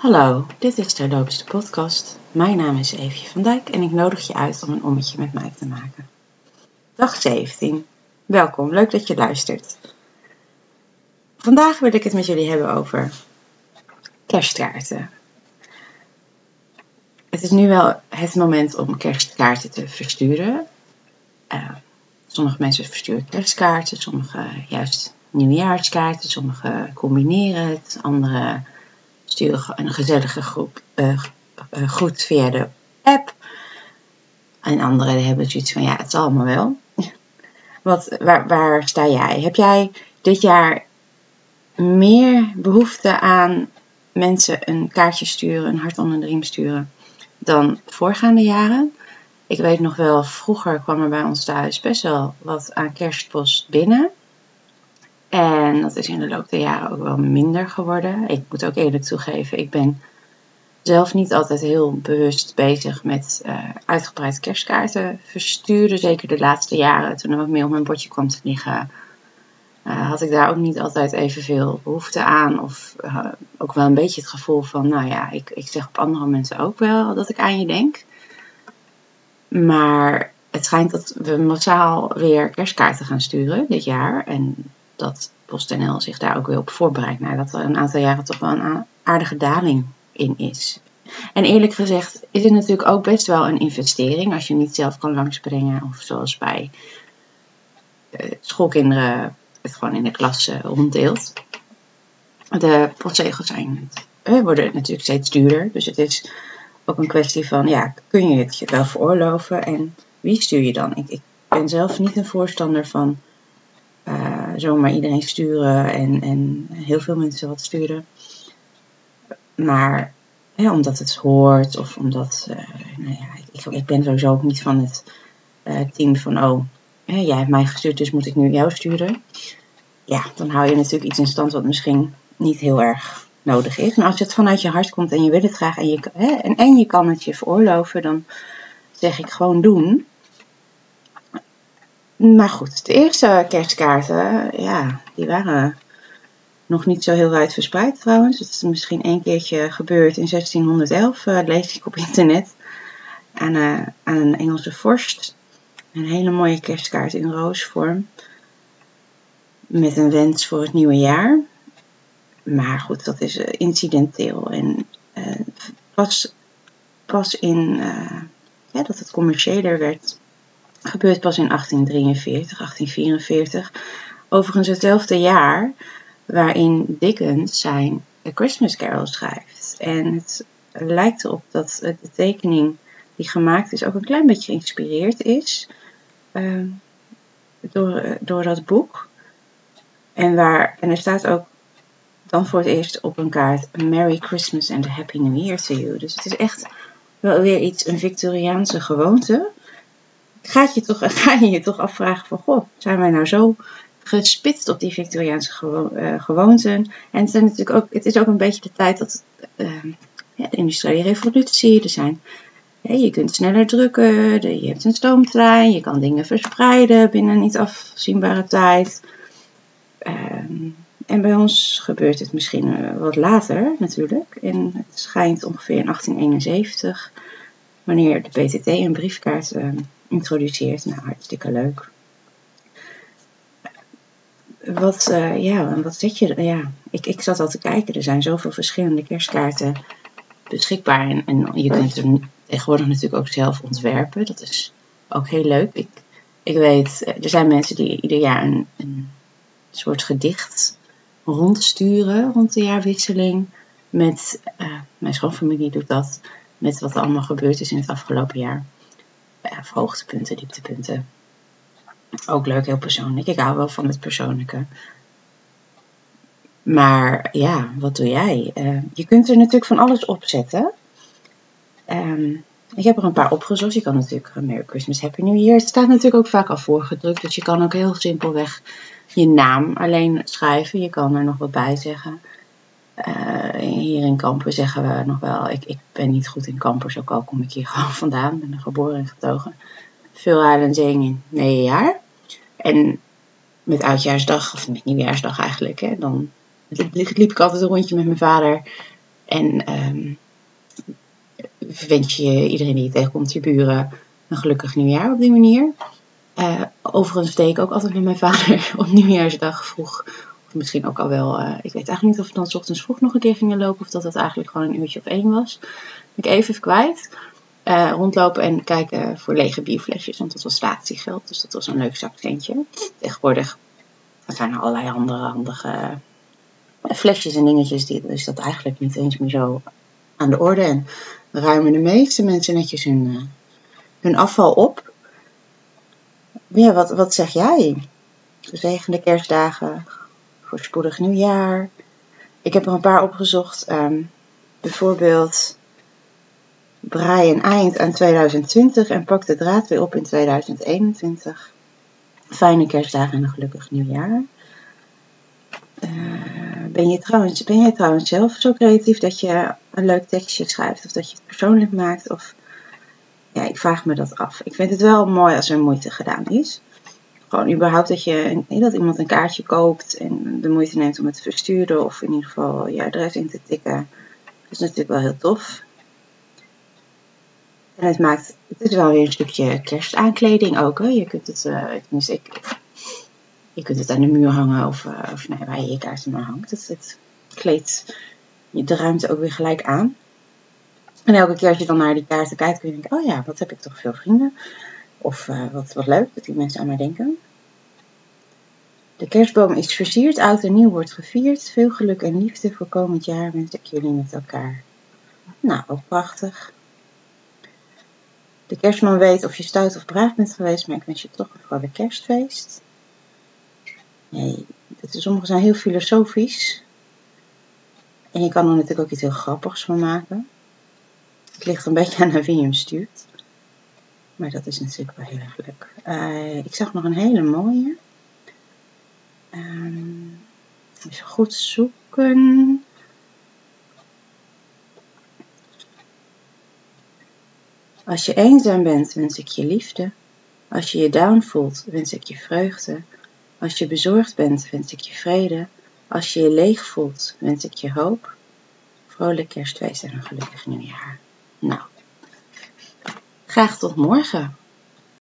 Hallo, dit is Terloops de podcast. Mijn naam is Eefje van Dijk en ik nodig je uit om een ommetje met mij te maken. Dag 17. Welkom, leuk dat je luistert. Vandaag wil ik het met jullie hebben over kerstkaarten. Het is nu wel het moment om kerstkaarten te versturen. Uh, sommige mensen versturen kerstkaarten, sommige juist nieuwjaarskaarten, sommige combineren het, andere een gezellige groep, uh, groet via de app. En anderen hebben zoiets van, ja, het zal allemaal wel. Wat, waar, waar sta jij? Heb jij dit jaar meer behoefte aan mensen een kaartje sturen, een hart onder de riem sturen, dan voorgaande jaren? Ik weet nog wel, vroeger kwam er bij ons thuis best wel wat aan kerstpost binnen. En dat is in de loop der jaren ook wel minder geworden. Ik moet ook eerlijk toegeven, ik ben zelf niet altijd heel bewust bezig met uh, uitgebreid kerstkaarten versturen. Zeker de laatste jaren, toen er wat meer op mijn bordje kwam te liggen, uh, had ik daar ook niet altijd evenveel behoefte aan. Of uh, ook wel een beetje het gevoel van, nou ja, ik, ik zeg op andere mensen ook wel dat ik aan je denk. Maar het schijnt dat we massaal weer kerstkaarten gaan sturen dit jaar. En dat PostNL zich daar ook weer op voorbereidt. Nou, dat er een aantal jaren toch wel een aardige daling in is. En eerlijk gezegd is het natuurlijk ook best wel een investering als je niet zelf kan langsbrengen. Of zoals bij uh, schoolkinderen het gewoon in de klas uh, ronddeelt. De postzegels zijn, uh, worden natuurlijk steeds duurder. Dus het is ook een kwestie van, ja, kun je het je wel veroorloven en wie stuur je dan? Ik, ik ben zelf niet een voorstander van zomaar iedereen sturen en, en heel veel mensen wat sturen. Maar omdat het hoort of omdat, uh, nou ja, ik, ik, ben sowieso ook niet van het uh, team van, oh, jij hebt mij gestuurd, dus moet ik nu jou sturen. Ja, dan hou je natuurlijk iets in stand wat misschien niet heel erg nodig is. Maar als het vanuit je hart komt en je wil het graag en je, hè, en, en je kan het je veroorloven, dan zeg ik gewoon doen. Maar goed, de eerste kerstkaarten, ja, die waren nog niet zo heel wijd verspreid trouwens. Het is misschien één keertje gebeurd in 1611, uh, lees ik op internet. Aan, uh, aan een Engelse vorst. Een hele mooie kerstkaart in roosvorm. Met een wens voor het nieuwe jaar. Maar goed, dat is uh, incidenteel. En pas, pas in dat het commerciëler werd, gebeurt pas in 1843, 1844. Overigens hetzelfde jaar waarin Dickens zijn A Christmas Carol schrijft. En het lijkt erop dat de tekening die gemaakt is ook een klein beetje geïnspireerd is uh, door, door dat boek. En, waar, en er staat ook dan voor het eerst op een kaart Merry Christmas and a Happy New Year to you. Dus het is echt wel weer iets, een Victoriaanse gewoonte. Gaat je toch, ga je je toch afvragen van, goh, zijn wij nou zo gespitst op die Victoriaanse gewo uh, gewoonten. En het, zijn natuurlijk ook, het is ook een beetje de tijd dat uh, ja, de industriële revolutie, er zijn, je kunt sneller drukken, je hebt een stoomtrein, je kan dingen verspreiden binnen niet afzienbare tijd. Uh, en bij ons gebeurt het misschien eh, wat later natuurlijk. En het schijnt ongeveer in 1871, wanneer de PTT een briefkaart introduceert. Nou, hartstikke leuk wat, uh, ja, wat zet je? Ja, ik, ik zat al te kijken. Er zijn zoveel verschillende kerstkaarten beschikbaar. En, en je kunt er tegenwoordig natuurlijk ook zelf ontwerpen. Dat is ook heel leuk. Ik, ik weet, eh, er zijn mensen die ieder jaar een, een soort gedicht rondsturen rond de jaarwisseling. Met, uh, mijn schoonfamilie doet dat. Met wat er allemaal gebeurd is in het afgelopen jaar. Uh, hoogtepunten, dieptepunten. Ook leuk, heel persoonlijk. Ik hou wel van het persoonlijke. Maar ja, wat doe jij? Uh, je kunt er natuurlijk van alles op zetten. Um, ik heb er een paar opgezocht. Je kan natuurlijk Merry Christmas, Happy New Year. Het staat natuurlijk ook vaak al voorgedrukt. Dus je kan ook heel simpelweg je naam alleen schrijven. Je kan er nog wat bij zeggen. Uh, hier in Kampen zeggen we nog wel, ik, ik ben niet goed in Kampers, ook al kom ik hier gewoon vandaan, ben geboren en getogen veel huilen zingen in negen jaar. En met oudjaarsdag, of met nieuwjaarsdag eigenlijk, hè, dan liep ik altijd een rondje met mijn vader. En um, wens je iedereen die je tegenkomt, je buren, een gelukkig nieuwjaar op die manier. Uh, overigens deed ik ook altijd met mijn vader op nieuwjaarsdag vroeg. Misschien ook al wel, uh, ik weet eigenlijk niet of we dan s ochtends vroeg nog een keer gingen lopen. Of dat het eigenlijk gewoon een uurtje of één was. Ik even kwijt. Uh, rondlopen en kijken voor lege bierflesjes. Want dat was statiegeld. Dus dat was een leuk zakcentje. Tegenwoordig zijn er allerlei andere handige flesjes en dingetjes. Die, dus dat eigenlijk niet eens meer zo aan de orde. En ruimen de meeste mensen netjes hun, hun afval op. Ja, wat, wat zeg jij? Zegende kerstdagen, voorspoedig nieuwjaar. Ik heb er een paar opgezocht. Um, bijvoorbeeld braai een eind aan 2020 en pak de draad weer op in 2021. Fijne kerstdagen en een gelukkig nieuwjaar. Uh, ben, je trouwens, ben jij trouwens zelf zo creatief dat je een leuk tekstje schrijft of dat je het persoonlijk maakt? Of ja, ik vraag me dat af. Ik vind het wel mooi als er moeite gedaan is. Gewoon überhaupt dat, je, dat iemand een kaartje koopt en de moeite neemt om het te versturen of in ieder geval je adres in te tikken. Dat is natuurlijk wel heel tof. En het maakt, het is wel weer een stukje kerstaankleding ook. Hè. Je kunt het, uh, ik, je kunt het aan de muur hangen of, uh, of nee, waar je je kaarten maar hangt. Het, het kleedt de ruimte ook weer gelijk aan. En elke keer als je dan naar die kaarten kijkt, kun je denken, oh ja, wat heb ik toch veel vrienden. Of uh, wat, wat leuk dat die mensen aan mij denken. De kerstboom is versierd, oud en nieuw wordt gevierd. Veel geluk en liefde voor komend jaar wens ik jullie met elkaar. Nou, ook prachtig. De kerstman weet of je stout of braaf bent geweest, maar ik wens je toch een vrolijk kerstfeest. Nee, sommige zijn heel filosofisch. En je kan er natuurlijk ook iets heel grappigs van maken. Het ligt een beetje aan wie je hem stuurt. Maar dat is natuurlijk wel heel erg leuk. Uh, ik zag nog een hele mooie. Um, even goed zoeken. Als je eenzaam bent, wens ik je liefde. Als je je down voelt, wens ik je vreugde. Als je bezorgd bent, wens ik je vrede. Als je je leeg voelt, wens ik je hoop. Vrolijk kerstfeest en een gelukkig nieuwjaar. Nou, graag tot morgen.